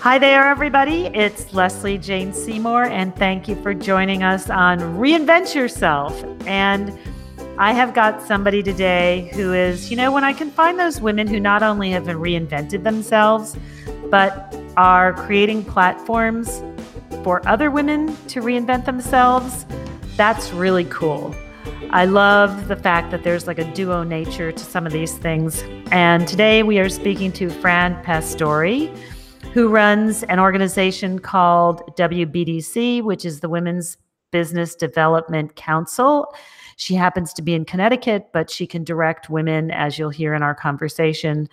Hi there, everybody. It's Lesley Jane Seymour, and thank you for joining us on Reinvent Yourself. And I have got somebody today who is, you know, when I can find those women who not only have reinvented themselves, but are creating platforms for other women to reinvent themselves, that's really cool. I love the fact that there's like a duo nature to some of these things. And today we are speaking to Fran Pastore, who runs an organization called WBDC, which is the Women's Business Development Council. She happens to be in Connecticut, but she can direct women, as you'll hear in our conversation,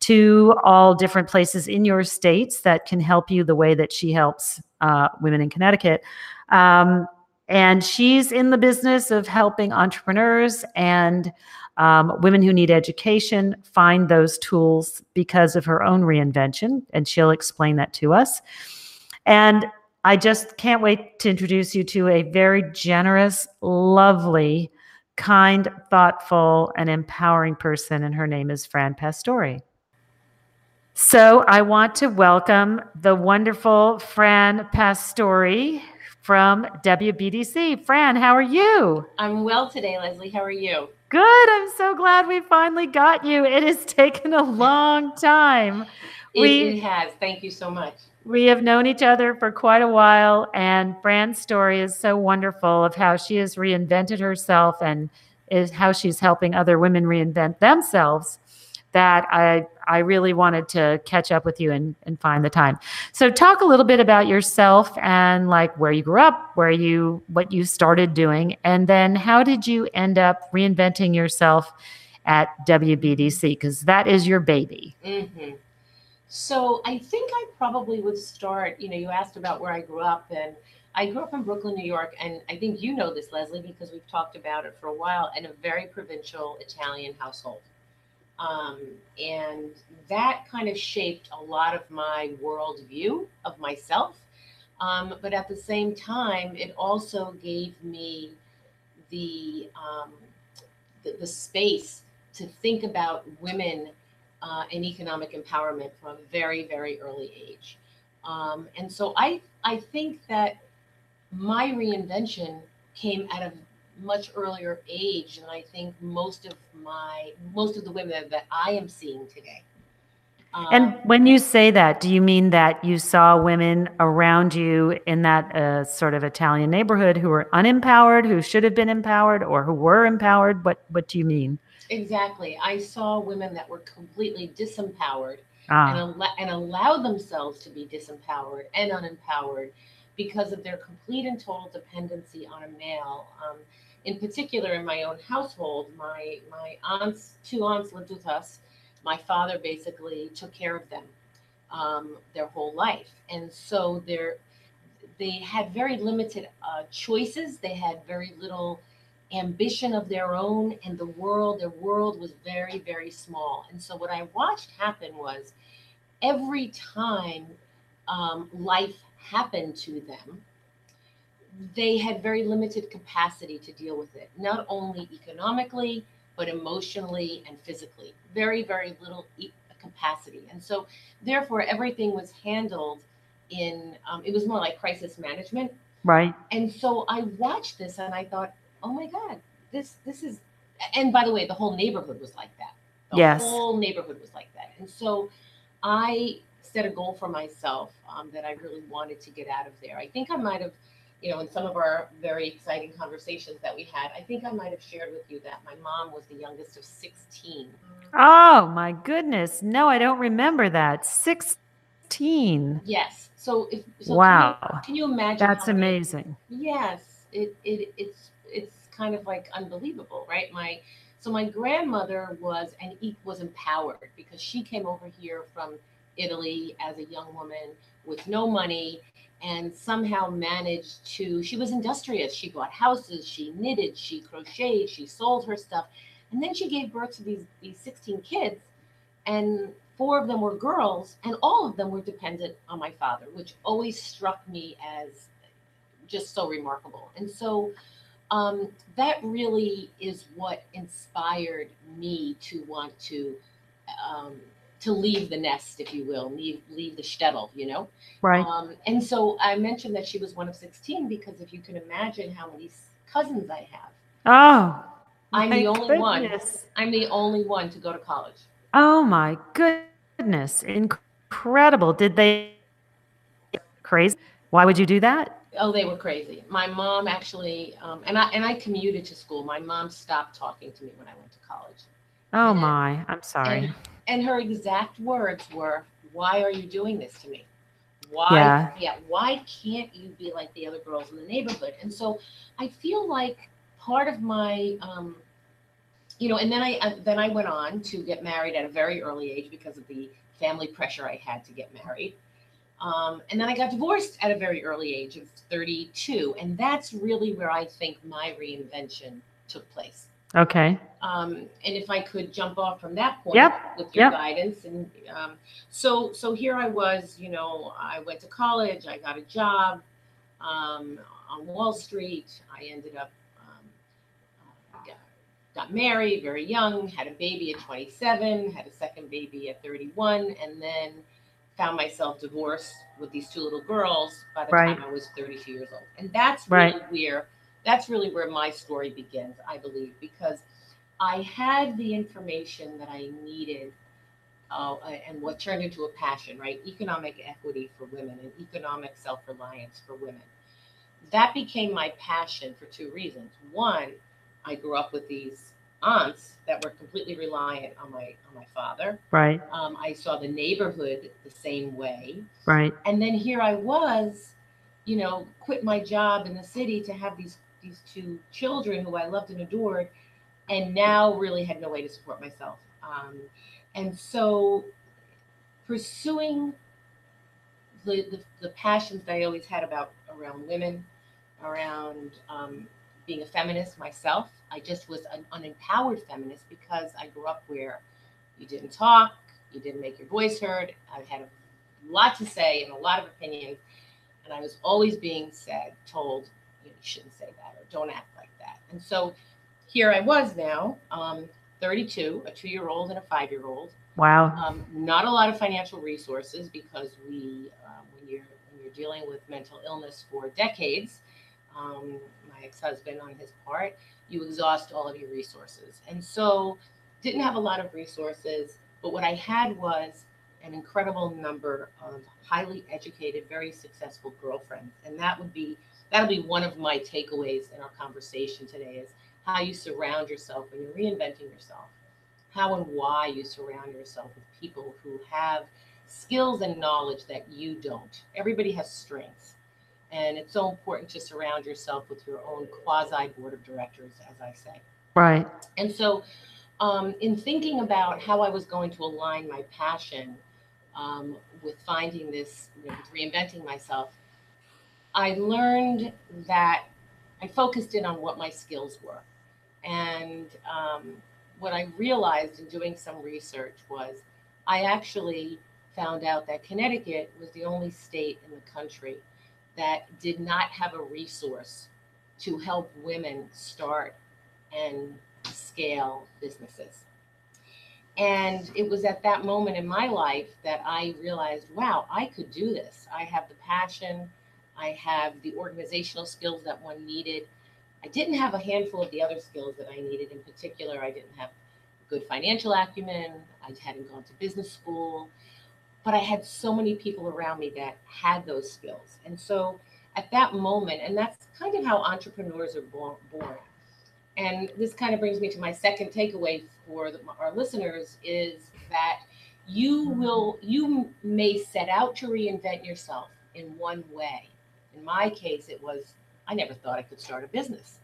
to all different places in your states that can help you the way that she helps uh, women in Connecticut. Um, and she's in the business of helping entrepreneurs and um, women who need education find those tools because of her own reinvention. And she'll explain that to us. And I just can't wait to introduce you to a very generous, lovely, kind, thoughtful, and empowering person. And her name is Fran Pastore. So I want to welcome the wonderful Fran Pastore from WBDC. Fran, how are you? I'm well today, Lesley. How are you? Good. I'm so glad we finally got you. It has taken a long time. It, we, it has. Thank you so much. We have known each other for quite a while, and Fran's story is so wonderful of how she has reinvented herself and is how she's helping other women reinvent themselves that I I really wanted to catch up with you and, and find the time. So talk a little bit about yourself and like where you grew up, where you what you started doing, and then how did you end up reinventing yourself at WBDC because that is your baby. Mm-hmm. So I think I probably would start. You know, you asked about where I grew up, and I grew up in Brooklyn, New York, and I think you know this, Lesley, because we've talked about it for a while. In a very provincial Italian household. Um, and that kind of shaped a lot of my worldview of myself. Um, but at the same time, it also gave me the, um, the, the, space to think about women uh, and economic empowerment from a very, very early age. Um, and so I, I think that my reinvention came out of much earlier age and i think most of my most of the women that i am seeing today. Um, and when you say that do you mean that you saw women around you in that uh, sort of italian neighborhood who were unempowered who should have been empowered or who were empowered? What what do you mean? Exactly. I saw women that were completely disempowered ah. and, al- and allowed themselves to be disempowered and unempowered because of their complete and total dependency on a male. Um, in particular in my own household, my my aunts, two aunts lived with us. My father basically took care of them um, their whole life, and so they they had very limited uh, choices. They had very little ambition of their own, and the world, their world was very very small. And so what I watched happen was every time um, life happened to them they had very limited capacity to deal with it, not only economically, but emotionally and physically. Very, very little e- capacity. And so, therefore, everything was handled in, um, it was more like crisis management. Right. And so I watched this and I thought, oh my God, this, this is, and by the way, the whole neighborhood was like that. The yes. whole neighborhood was like that. And so I set a goal for myself um, that I really wanted to get out of there. I think I might have you know, in some of our very exciting conversations that we had, I think I might have shared with you that my mom was the youngest of 16. Oh my goodness. No, I don't remember that. 16. Yes. So if so Wow. Can you, can you imagine That's amazing. Yes. It, it it's it's kind of like unbelievable, right? My so my grandmother was and was empowered because she came over here from Italy as a young woman with no money and somehow managed to she was industrious. She bought houses she knitted she crocheted she sold her stuff. And then she gave birth to these these 16 kids and four of them were girls and all of them were dependent on my father which always struck me as just so remarkable. And so um, that really is what inspired me to want to um, to leave the nest, if you will, leave leave the shtetl, you know. Right. Um, and so I mentioned that she was one of 16 because if you can imagine how many cousins I have. Oh. I'm the only goodness. one. I'm the only one to go to college. Oh my goodness. Incredible. Did they crazy? Why would you do that? Oh, they were crazy. My mom actually, um, and I and I commuted to school. My mom stopped talking to me when I went to college. Oh and, my, I'm sorry. And, her exact words were, "Why are you doing this to me? Why? Yeah. yeah. Why can't you be like the other girls in the neighborhood?" And so, I feel like part of my, um, you know, and then I uh, then I went on to get married at a very early age because of the family pressure I had to get married. Um, and then I got divorced at a very early age of 32. And that's really where I think my reinvention took place. Okay. Um, and if I could jump off from that point yep. with your yep. guidance. And um, so, so here I was, you know, I went to college, I got a job um, on Wall Street. I ended up, um, got, got married very young, had a baby at 27, had a second baby at 31, and then found myself divorced with these two little girls by the right. time I was 32 years old. And that's really right. where that's really where my story begins, I believe, because I had the information that I needed uh, and what turned into a passion, right? Economic equity for women and economic self reliance for women. That became my passion for two reasons. One, I grew up with these aunts that were completely reliant on my on my father. Right. Um, I saw the neighborhood the same way. Right. And then here I was, you know, quit my job in the city to have these these two children who I loved and adored, and now really had no way to support myself. Um, and so, pursuing the, the, the passions that I always had about around women, around um, being a feminist myself. I just was an unempowered feminist because I grew up where you didn't talk, you didn't make your voice heard. I had a lot to say and a lot of opinions, and I was always being said, told, you, know, you shouldn't say that don't act like that. And so here I was now, um, 32, a two-year-old and a five-year-old. Wow. Um, not a lot of financial resources because we, uh, when you're when you're dealing with mental illness for decades, um, my ex-husband on his part, you exhaust all of your resources. And so didn't have a lot of resources, but what I had was an incredible number of highly educated, very successful girlfriends. And that would be that'll be one of my takeaways in our conversation today is how you surround yourself when you're reinventing yourself. How and why you surround yourself with people who have skills and knowledge that you don't. Everybody has strengths. And it's so important to surround yourself with your own quasi board of directors, as I say. Right. And so, um, in thinking about how I was going to align my passion um, with finding this, you know, with reinventing myself, I learned that I focused in on what my skills were. And um, what I realized in doing some research was I actually found out that Connecticut was the only state in the country that did not have a resource to help women start and scale businesses. And it was at that moment in my life that I realized, wow, I could do this. I have the passion, I have the organizational skills that one needed. I didn't have a handful of the other skills that I needed. In particular, I didn't have good financial acumen, I hadn't gone to business school but I had so many people around me that had those skills. And so at that moment, and that's kind of how entrepreneurs are born. And this kind of brings me to my second takeaway for the, our listeners is that you will you may set out to reinvent yourself in one way. In my case, it was I never thought I could start a business,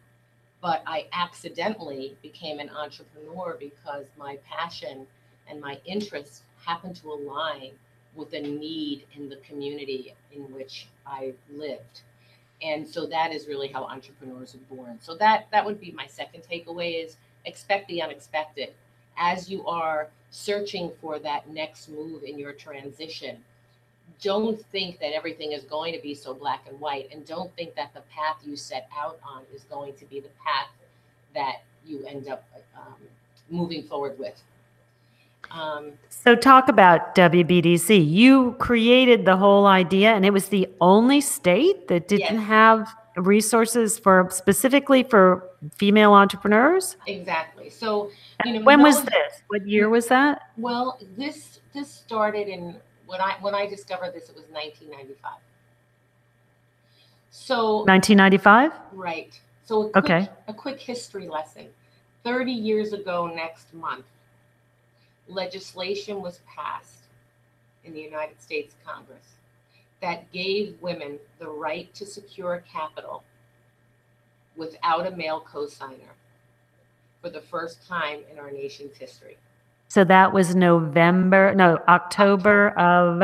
but I accidentally became an entrepreneur because my passion and my interests happened to align with a need in the community in which I lived. And so that is really how entrepreneurs are born. So that that would be my second takeaway is expect the unexpected. As you are searching for that next move in your transition, don't think that everything is going to be so black and white and don't think that the path you set out on is going to be the path that you end up um, moving forward with Um, so, talk about WBDC. You created the whole idea, and it was the only state that didn't Yes. have resources for specifically for female entrepreneurs. exactly. So, you know, when was this? What year was that? Well, this this started in when I when I discovered this, it was 1995. So 1995. right. So a quick, Okay. a quick history lesson. 30 years ago next month, legislation was passed in the United States Congress that gave women the right to secure capital without a male cosigner for the first time in our nation's history. So that was November, no, October of.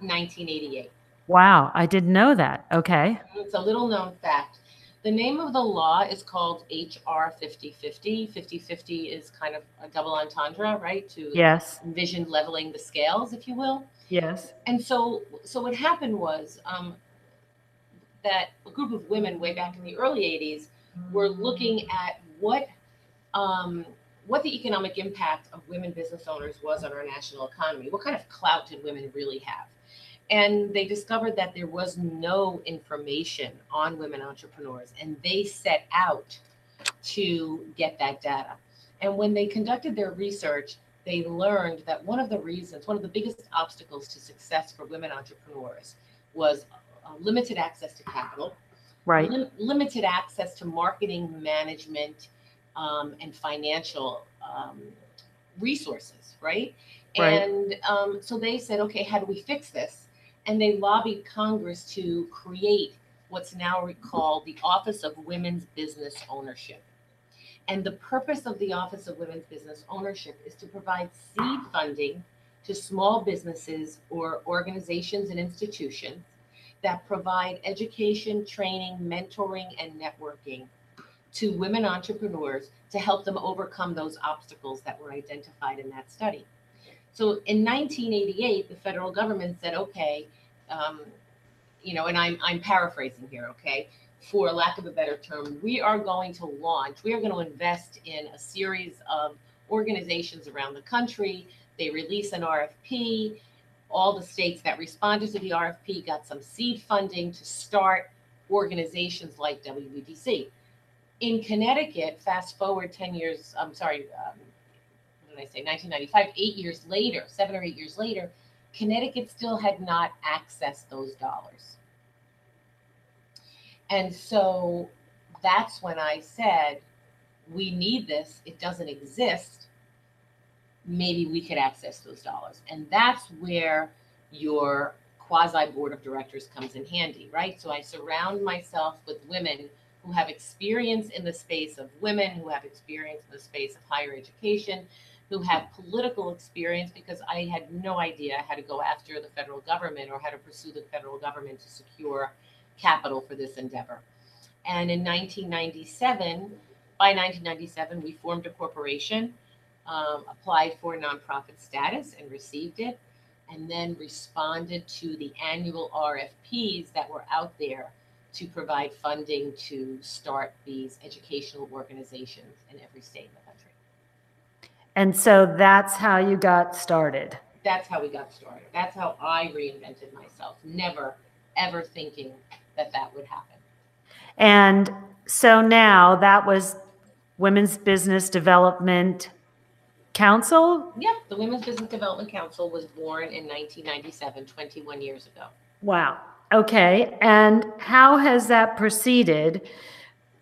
1988. Wow, I didn't know that. Okay. It's a little known fact. The name of the law is called HR 5050. 5050 is kind of a double entendre, right? To Yes. envision leveling the scales, if you will. Yes. And so, so what happened was um, that a group of women way back in the early 80s were looking at what um, what the economic impact of women business owners was on our national economy. What kind of clout did women really have? And they discovered that there was no information on women entrepreneurs, and they set out to get that data. And when they conducted their research, they learned that one of the reasons, one of the biggest obstacles to success for women entrepreneurs was uh, limited access to capital, Right. lim- limited access to marketing, management, um, and financial um, resources, right? Right. And um, so they said, okay, how do we fix this? And they lobbied Congress to create what's now called the Office of Women's Business Ownership. And the purpose of the Office of Women's Business Ownership is to provide seed funding to small businesses or organizations and institutions that provide education, training, mentoring, and networking to women entrepreneurs to help them overcome those obstacles that were identified in that study. So in 1988, the federal government said, okay, um, you know, and I'm, I'm paraphrasing here, okay, for lack of a better term, we are going to launch, we are going to invest in a series of organizations around the country. They release an RFP. All the states that responded to the RFP got some seed funding to start organizations like WBDC. In Connecticut, fast forward 10 years, I'm sorry, um, what did I say, 1995, eight years later, seven or eight years later, Connecticut still had not accessed those dollars. And so that's when I said, we need this. It doesn't exist. Maybe we could access those dollars. And that's where your quasi board of directors comes in handy, right? So I surround myself with women who have experience in the space of women, who have experience in the space of higher education, who have political experience because I had no idea how to go after the federal government or how to pursue the federal government to secure capital for this endeavor. And in 1997, by 1997, we formed a corporation, um, applied for nonprofit status and received it, and then responded to the annual RFPs that were out there to provide funding to start these educational organizations in every state in the country. And so that's how you got started. That's how we got started. That's how I reinvented myself, never ever thinking that that would happen. And so now that was Women's Business Development Council. Yep, the Women's Business Development Council was born in 1997, 21 years ago. Wow. Okay. And how has that proceeded?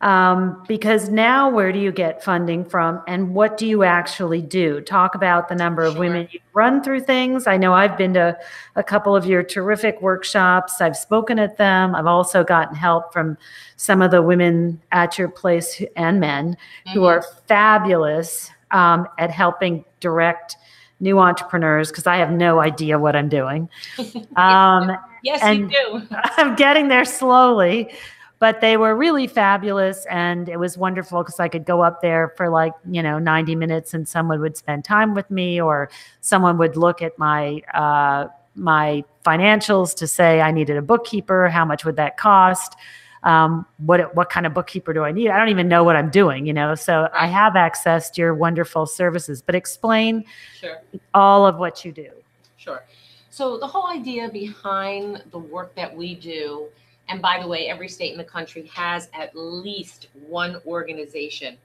Um, because now, where do you get funding from, and what do you actually do? Talk about the number of Sure. women you run through things. I know I've been to a couple of your terrific workshops. I've spoken at them. I've also gotten help from some of the women at your place and men who Mhm. are fabulous um, at helping direct new entrepreneurs because I have no idea what I'm doing. Um, yes, and- you do. I'm getting there slowly, but they were really fabulous. And it was wonderful because I could go up there for like, you know, 90 minutes and someone would spend time with me or someone would look at my, uh, my financials to say I needed a bookkeeper. How much would that cost? Um, what what kind of bookkeeper do I need? I don't even know what I'm doing, you know. So. I have accessed your wonderful services, but explain sure. all of what you do. Sure. So the whole idea behind the work that we do, and by the way, every state in the country has at least one organization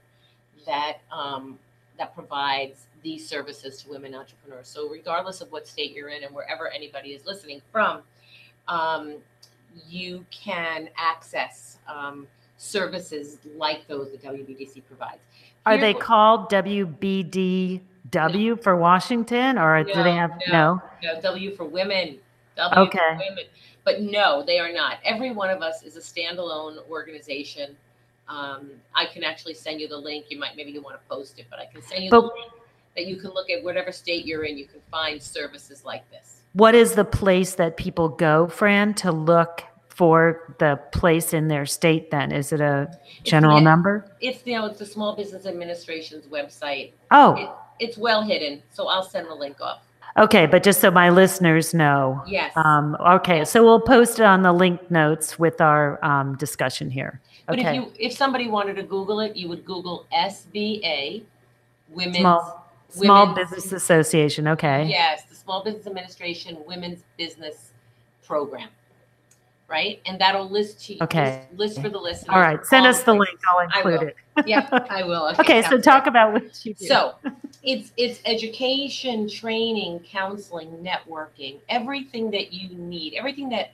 that um, that provides these services to women entrepreneurs. So regardless of what state you're in and wherever anybody is listening from, um, you can access um, services like those that WBDC provides. Are Here's they what, called WBDW no. for Washington, or no, do they have no, no? No, W for women. W okay. for women. But no, they are not. Every one of us is a standalone organization. Um, I can actually send you the link. You might maybe you want to post it, but I can send you but, the link that you can look at whatever state you're in. You can find services like this what is the place that people go, Fran, to look for the place in their state then? Is it a general number? It's you know, it's the Small Business Administration's website. Oh. It, it's well hidden, so I'll send the link off. Okay, but just so my listeners know. Yes. Um, okay, so we'll post it on the link notes with our um, discussion here. Okay. But if you if somebody wanted to Google it, you would Google SBA Women's Small, Small Women's, Business Association. Okay. Yes, the Small Business Administration Women's Business Program. Right, and that'll list to okay. list, list for the listeners. All right, send us the places. link. I'll include it. yeah, I will. Okay, okay so talk about what you do. So, it's it's education, training, counseling, networking, everything that you need, everything that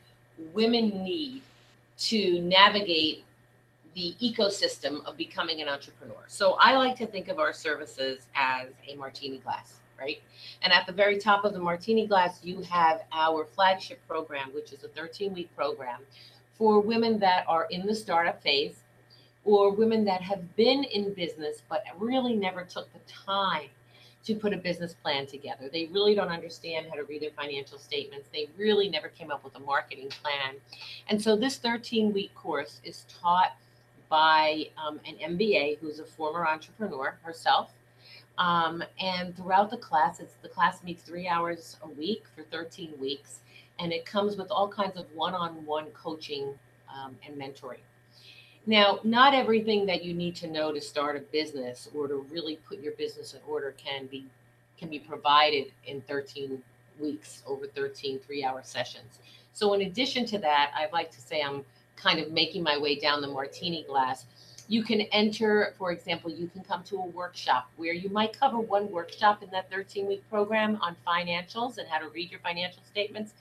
women need to navigate the ecosystem of becoming an entrepreneur. So I like to think of our services as a martini glass right? And at the very top of the martini glass, you have our flagship program, which is a 13 week program for women that are in the startup phase or women that have been in business but really never took the time to put a business plan together. They really don't understand how to read their financial statements. They really never came up with a marketing plan. And so this 13 week course is taught by um, an MBA who's a former entrepreneur herself um, and throughout the class, it's the class meets three hours a week for 13 weeks, and it comes with all kinds of one-on-one coaching um, and mentoring. Now, not everything that you need to know to start a business or to really put your business in order can be can be provided in 13 weeks over 13 three-hour sessions. So, in addition to that, I'd like to say I'm kind of making my way down the martini glass you can enter, for example, you can come to a workshop where you might cover one workshop in that 13 week program on financials and how to read your financial statements.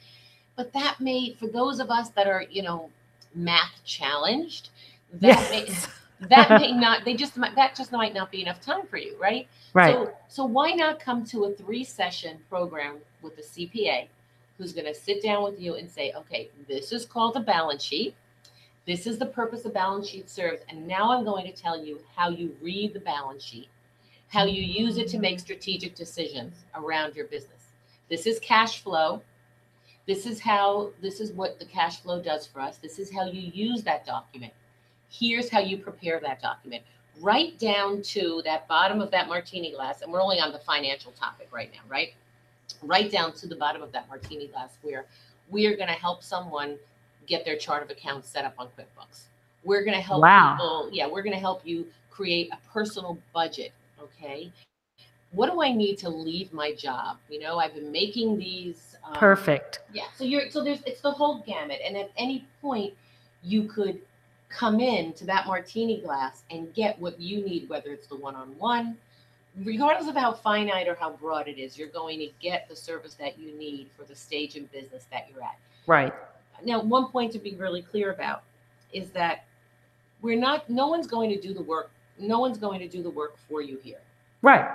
But that may, for those of us that are, you know, math challenged, that yes. may, that may not, they just, that just might not be enough time for you, right? Right. So, so why not come to a three session program with a CPA who's going to sit down with you and say, okay, this is called a balance sheet this is the purpose of balance sheet serves. And now I'm going to tell you how you read the balance sheet, how you use it to make strategic decisions around your business. This is cash flow. This is how, this is what the cash flow does for us. This is how you use that document. Here's how you prepare that document. Right down to that bottom of that martini glass, and we're only on the financial topic right now, right? Right down to the bottom of that martini glass, where we are going to help someone get their chart of accounts set up on QuickBooks. We're going to help wow. people. Yeah, we're going to help you create a personal budget. Okay. What do I need to leave my job? You know, I've been making these. Um, Perfect. Yeah. So you're, so there's, it's the whole gamut. And at any point, you could come in to that martini glass and get what you need, whether it's the one on one, regardless of how finite or how broad it is, you're going to get the service that you need for the stage in business that you're at. Right now one point to be really clear about is that we're not no one's going to do the work no one's going to do the work for you here. Right.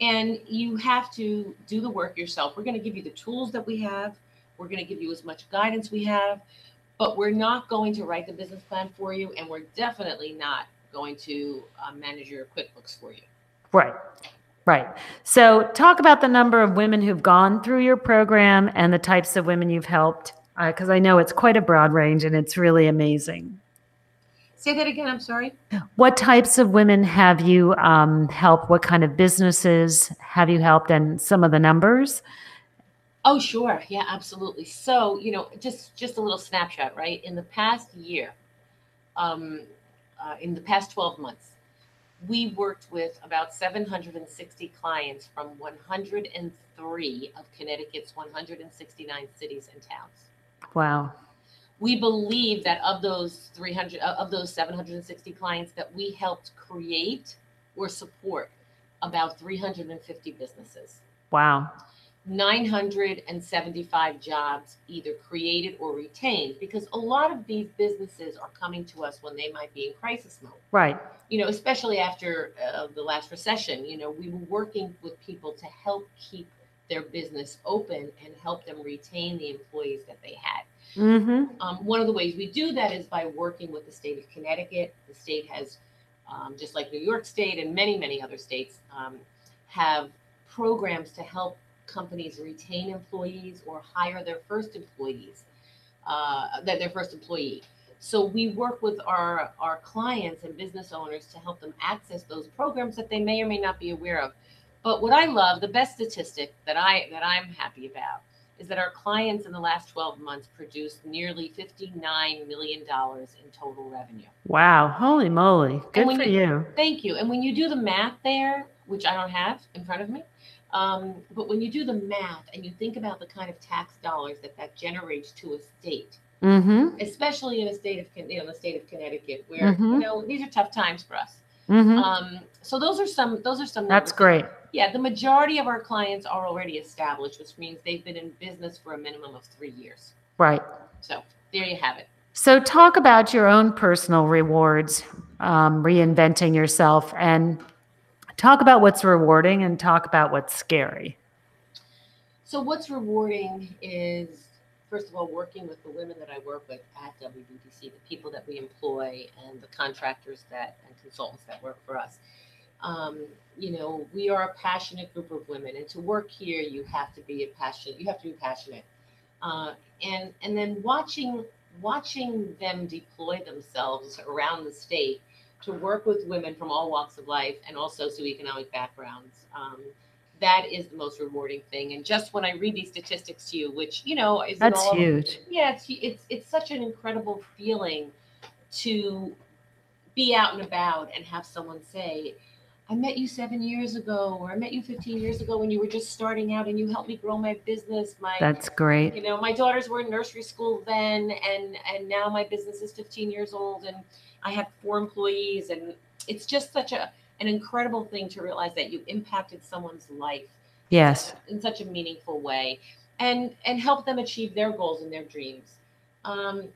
And you have to do the work yourself. We're going to give you the tools that we have. We're going to give you as much guidance we have. But we're not going to write the business plan for you and we're definitely not going to uh, manage your quickbooks for you. Right. Right. So, talk about the number of women who've gone through your program and the types of women you've helped because uh, I know it's quite a broad range and it's really amazing. Say that again. I'm sorry. What types of women have you um, helped? What kind of businesses have you helped, and some of the numbers? Oh, sure. Yeah, absolutely. So, you know, just just a little snapshot, right? In the past year, um, uh, in the past 12 months, we worked with about 760 clients from 103 of Connecticut's 169 cities and towns. Wow. We believe that of those 300 of those 760 clients that we helped create or support about 350 businesses. Wow. 975 jobs either created or retained because a lot of these businesses are coming to us when they might be in crisis mode. Right. You know, especially after uh, the last recession, you know, we were working with people to help keep their business open and help them retain the employees that they had. Mm-hmm. Um, one of the ways we do that is by working with the state of Connecticut. The state has, um, just like New York State and many, many other states, um, have programs to help companies retain employees or hire their first employees, uh, that their first employee. So we work with our our clients and business owners to help them access those programs that they may or may not be aware of. But what I love, the best statistic that I that I'm happy about is that our clients in the last 12 months produced nearly $59 million in total revenue. Wow. Holy moly. Good for you, you. Thank you. And when you do the math there, which I don't have in front of me, um, but when you do the math and you think about the kind of tax dollars that that generates to a state, mm-hmm. especially in a state of you know the state of Connecticut, where mm-hmm. you know these are tough times for us. Mm-hmm. Um, so those are some those are some. That's great. Yeah, the majority of our clients are already established, which means they've been in business for a minimum of three years. Right. So there you have it. So talk about your own personal rewards, um, reinventing yourself, and talk about what's rewarding and talk about what's scary. So, what's rewarding is, first of all, working with the women that I work with at WBDC, the people that we employ, and the contractors that and consultants that work for us. Um, you know, we are a passionate group of women, and to work here, you have to be a passionate. You have to be passionate, uh, and and then watching watching them deploy themselves around the state to work with women from all walks of life and all socioeconomic backgrounds. Um, that is the most rewarding thing. And just when I read these statistics to you, which you know is that's all, huge. Yeah, it's it's it's such an incredible feeling to be out and about and have someone say, I met you seven years ago, or I met you 15 years ago when you were just starting out and you helped me grow my business. My That's great. You know, my daughters were in nursery school then and and now my business is 15 years old and I have four employees, and it's just such a an incredible thing to realize that you impacted someone's life. Yes. In such a meaningful way, and and help them achieve their goals and their dreams. Um,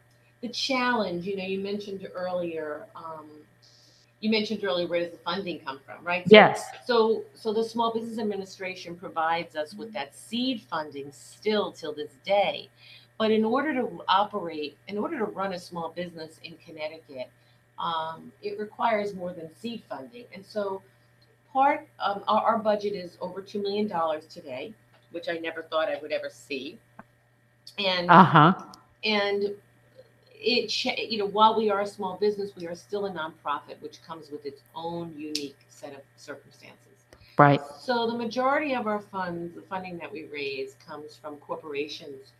the challenge, you know, you mentioned earlier. Um, you mentioned earlier where does the funding come from right so, yes so so the small business administration provides us with that seed funding still till this day but in order to operate in order to run a small business in connecticut um, it requires more than seed funding. And so part um, our, our, budget is over $2 million today, which I never thought I would ever see. And, uh-huh. and it, you know, while we are a small business, we are still a nonprofit, which comes with its own unique set of circumstances. Right. So the majority of our funds, the funding that we raise, comes from corporations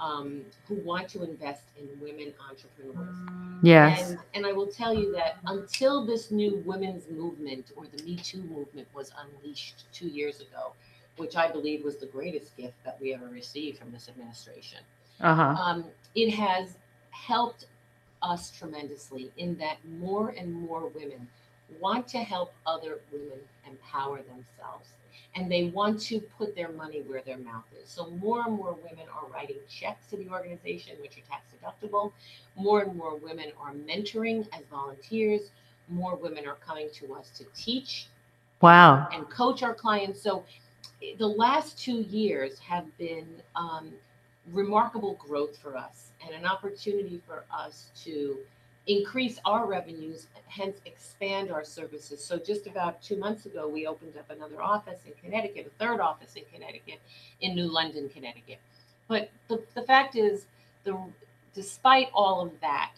um, who want to invest in women entrepreneurs. Yes. And, and I will tell you that until this new women's movement or the Me Too movement was unleashed two years ago, which I believe was the greatest gift that we ever received from this administration, uh-huh. um, it has helped us tremendously in that more and more women want to help other women empower themselves and they want to put their money where their mouth is. So more and more women are writing checks to the organization, which are tax deductible. More and more women are mentoring as volunteers. More women are coming to us to teach. Wow. And coach our clients. So the last two years have been um, remarkable growth for us and an opportunity for us to increase our revenues, hence expand our services. So just about two months ago, we opened up another office in Connecticut, a third office in Connecticut, in New London, Connecticut. But the, the fact is, the despite all of that,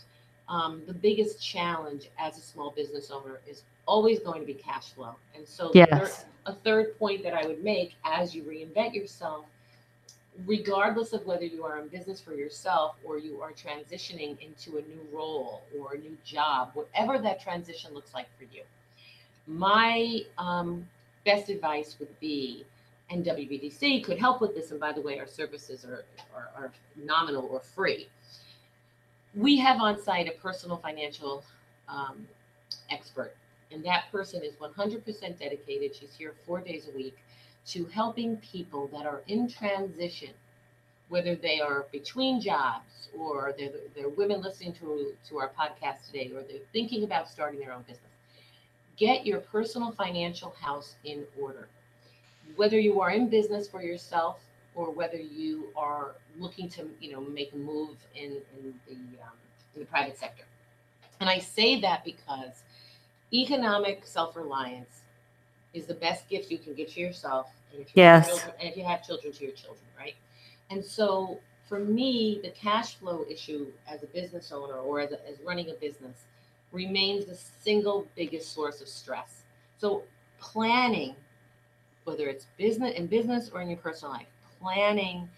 um, the biggest challenge as a small business owner is always going to be cash flow. And so yes. a third point that I would make as you reinvent yourself regardless of whether you are in business for yourself or you are transitioning into a new role or a new job, whatever that transition looks like for you, my um, best advice would be, and WBDC could help with this. And by the way, our services are, are, are nominal or free. We have on site a personal financial um, expert, and that person is 100% dedicated. She's here four days a week to helping people that are in transition, whether they are between jobs or they're, they're women listening to, to our podcast today or they're thinking about starting their own business. Get your personal financial house in order. Whether you are in business for yourself or whether you are looking to, you know, make a move in, in the um, in the private sector. And I say that because economic self-reliance is the best gift you can give to yourself. And if you yes. Children, and if you have children, to your children, right? And so for me, the cash flow issue as a business owner or as, a, as running a business remains the single biggest source of stress. So planning, whether it's business in business or in your personal life, planning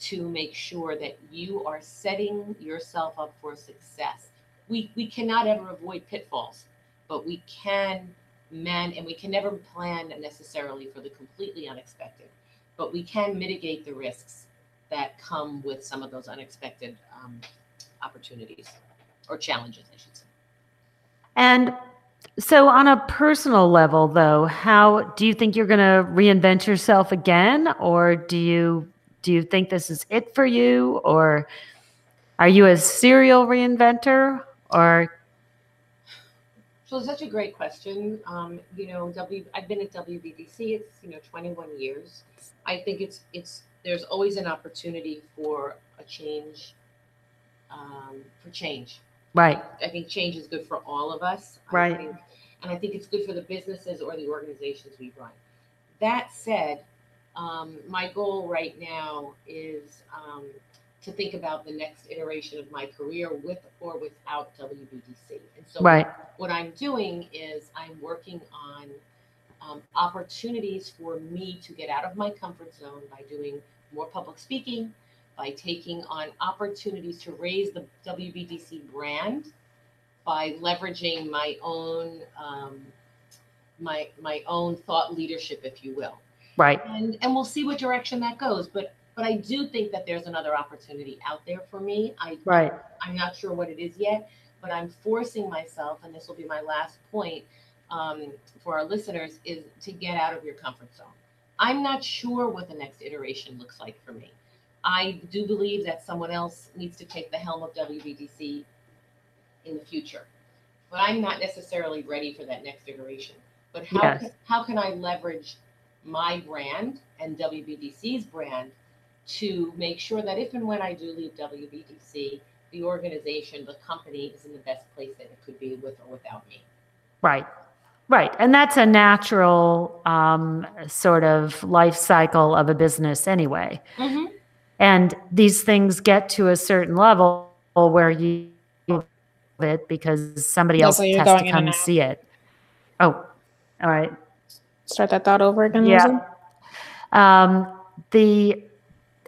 to make sure that you are setting yourself up for success. We we cannot ever avoid pitfalls, but we can man, and we can never plan necessarily for the completely unexpected, but we can mitigate the risks that come with some of those unexpected um, opportunities or challenges, I should say. And so, on a personal level, though, how do you think you're going to reinvent yourself again, or do you do you think this is it for you, or are you a serial reinventor, or so it's such a great question. Um, you know, W. I've been at WBDC. It's you know 21 years. I think it's it's there's always an opportunity for a change. Um, for change. Right. I think change is good for all of us. Right. I think, and I think it's good for the businesses or the organizations we run. That said, um, my goal right now is um, to think about the next iteration of my career with or without WBDC. And so, right. what I'm doing is I'm working on um, opportunities for me to get out of my comfort zone by doing more public speaking, by taking on opportunities to raise the WBDC brand, by leveraging my own um, my my own thought leadership, if you will. Right. And and we'll see what direction that goes. But but I do think that there's another opportunity out there for me. I right. I'm not sure what it is yet, but I'm forcing myself, and this will be my last point um, for our listeners, is to get out of your comfort zone. I'm not sure what the next iteration looks like for me. I do believe that someone else needs to take the helm of WBDC in the future, but I'm not necessarily ready for that next iteration. But how yes. can, how can I leverage my brand and WBDC's brand to make sure that if and when I do leave WBDC, the organization, the company is in the best place that it could be with or without me. Right. Right. And that's a natural um, sort of life cycle of a business anyway. Mm-hmm. And these things get to a certain level where you it because somebody else has to come and see it. Oh, all right. Start that thought over again. Yeah. Um, the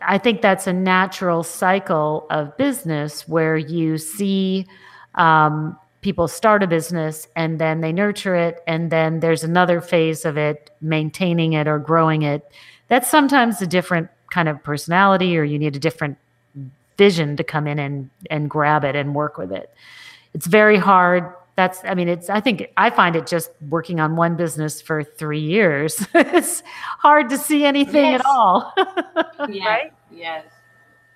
I think that's a natural cycle of business where you see um, people start a business and then they nurture it, and then there's another phase of it, maintaining it or growing it. That's sometimes a different kind of personality, or you need a different vision to come in and and grab it and work with it. It's very hard that's i mean it's i think i find it just working on one business for three years. It's hard to see anything yes. at all. Yes. right? yes.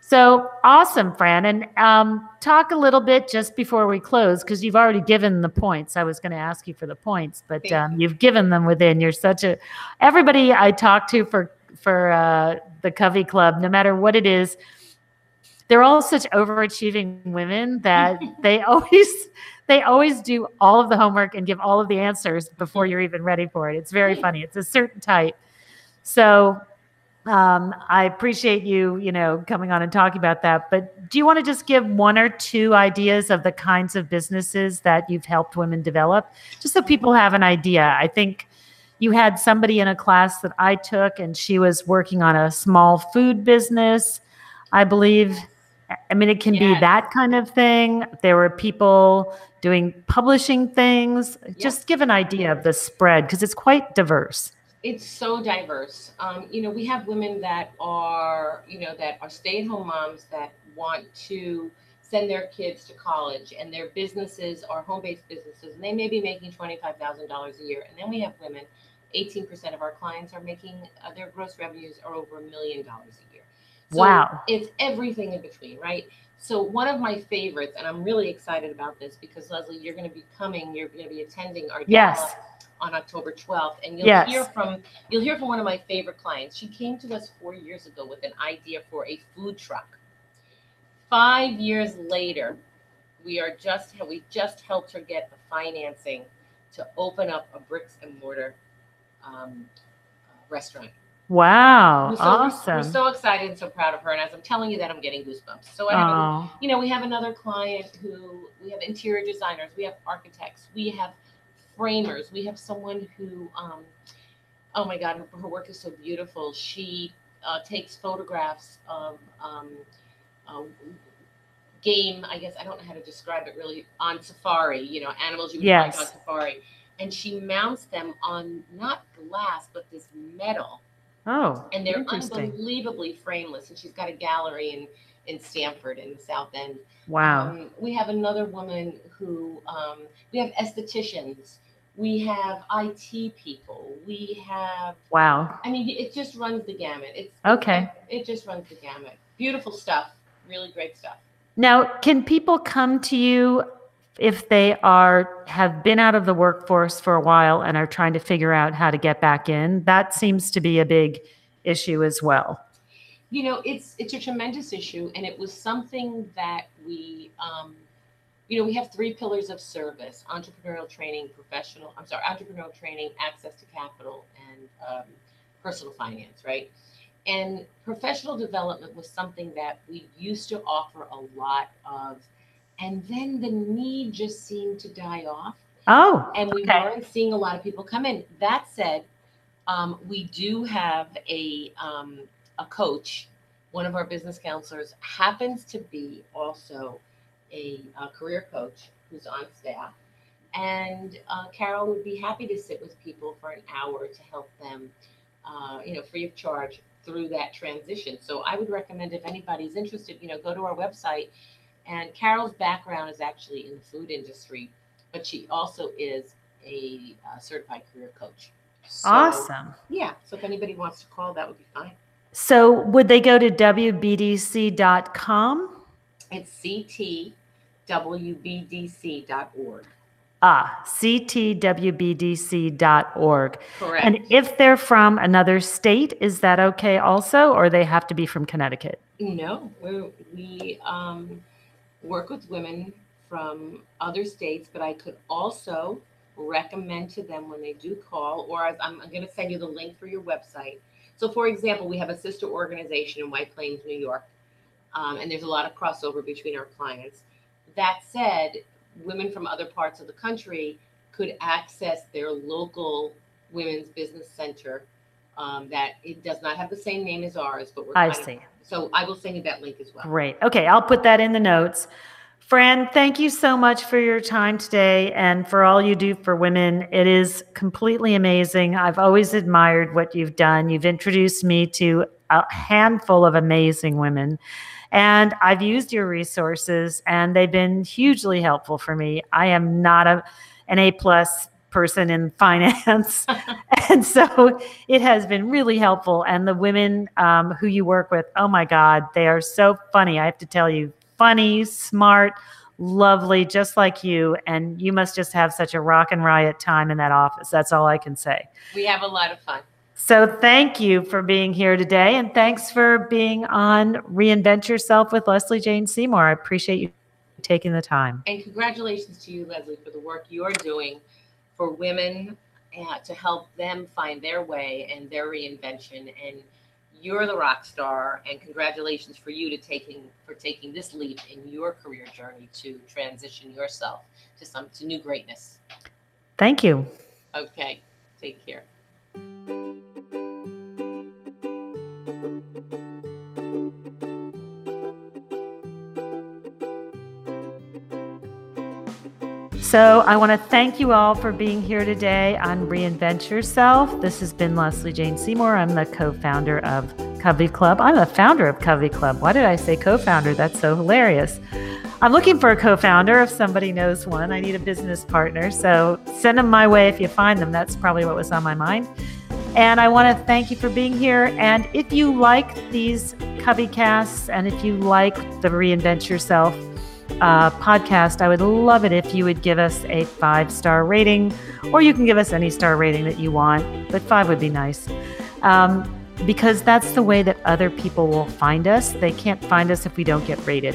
So awesome fran. And um, talk a little bit just before we close because you've already given the points. I was going to ask you for the points but um, you've given them within. You're such a everybody i talk to for for uh, the CoveyClub no matter what it is they're all such overachieving women that they always they always do all of the homework and give all of the answers before you're even ready for it. It's very funny. It's a certain type. So um, I appreciate you, you know, coming on and talking about that. But do you want to just give one or two ideas of the kinds of businesses that you've helped women develop, just so people have an idea? I think, you had somebody in a class that I took, and she was working on a small food business, I believe. I mean, it can be that kind of thing. There were people doing publishing things. Just give an idea of the spread because it's quite diverse. It's so diverse. Um, you know, we have women that are, you know, that are stay-at-home moms that want to send their kids to college, and their businesses are home-based businesses, and they may be making twenty-five thousand dollars a year. And then we have women 18% of our clients are making uh, their gross revenues are over a million dollars a year. So wow. It's everything in between, right? So one of my favorites, and I'm really excited about this because Lesley, you're going to be coming, you're going to be attending our yes. on October 12th, and you'll yes. hear from you'll hear from one of my favorite clients. She came to us four years ago with an idea for a food truck. Five years later, we are just we just helped her get the financing to open up a bricks and mortar um, restaurant. Wow, so awesome! We're, we're, so excited and so proud of her. And as I'm telling you that, I'm getting goosebumps. So I have, a, you know, we have another client who we have interior designers, we have architects, we have framers, we have someone who, um, oh my God, her, her work is so beautiful. She uh, takes photographs of um, uh, game. I guess I don't know how to describe it really on safari. You know, animals you would yes. find on safari and she mounts them on not glass but this metal. Oh, and they're unbelievably frameless. And she's got a gallery in in Stamford in the South End. Wow. Um, we have another woman who um, we have estheticians. We have IT people. We have wow. I mean, it just runs the gamut. It's okay. It, it just runs the gamut. Beautiful stuff. Really great stuff. Now, can people come to you if they are have been out of the workforce for a while and are trying to figure out how to get back in that seems to be a big issue as well. You know it's it's a tremendous issue and it was something that we um, you know we have three pillars of service entrepreneurial training professional i'm sorry entrepreneurial training access to capital and um, personal finance right? And professional development was something that we used to offer a lot of and then the need just seemed to die off. Oh, and we okay. weren't seeing a lot of people come in. That said, um, we do have a um, a coach. One of our business counselors happens to be also a, a career coach who's on staff, and uh, Carol would be happy to sit with people for an hour to help them, uh, you know, free of charge through that transition. So I would recommend if anybody's interested, you know, go to our website and Carol's background is actually in the food industry, but she also is a uh, certified career coach. So, awesome. Yeah. So if anybody wants to call, that would be fine. So would they go to WBDC.com? It's ctwbdc.org. Ah, ctwbdc.org. Correct. And if they're from another state, is that okay also, or they have to be from Connecticut? No, we we um, work with women from other states, but I could also recommend to them when they do call, or I'm, going to send you the link for your website. So, for example, we have a sister organization in White Plains, New York, um, and there's a lot of crossover between our clients. That said, women from other parts of the country could access their local women's business center um, that it does not have the same name as ours, but we're I see. Of, so I will send you that link as well. Great. Okay, I'll put that in the notes. Fran, thank you so much for your time today and for all you do for women. It is completely amazing. I've always admired what you've done. You've introduced me to a handful of amazing women. And I've used your resources and they've been hugely helpful for me. I am not a an A plus person in finance. and so it has been really helpful. And the women um, who you work with, oh my God, they are so funny. I have to tell you, funny, smart, lovely, just like you. And you must just have such a rock and riot time in that office. That's all I can say. We have a lot of fun. So thank you for being here today. And thanks for being on Reinvent Yourself with Lesley Jane Seymour. I appreciate you taking the time. And congratulations to you, Lesley, for the work you're doing for women uh, to help them find their way and their reinvention. And you're the rock star. And congratulations for you to taking for taking this leap in your career journey to transition yourself to some to new greatness. Thank you. Okay. Take care. So, I want to thank you all for being here today on Reinvent Yourself. This has been Lesley Jane Seymour. I'm the co founder of CoveyClub. I'm the founder of CoveyClub. Why did I say co founder? That's so hilarious. I'm looking for a co founder if somebody knows one. I need a business partner. So, send them my way if you find them. That's probably what was on my mind. And I want to thank you for being here. And if you like these Covey casts and if you like the Reinvent Yourself, uh, podcast, I would love it if you would give us a five star rating, or you can give us any star rating that you want, but five would be nice. Um, because that's the way that other people will find us. They can't find us if we don't get rated.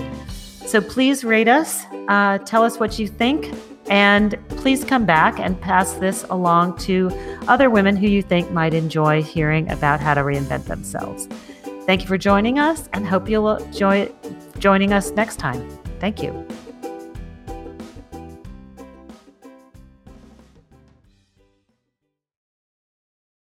So please rate us, uh, tell us what you think, and please come back and pass this along to other women who you think might enjoy hearing about how to reinvent themselves. Thank you for joining us and hope you'll enjoy joining us next time. Thank you.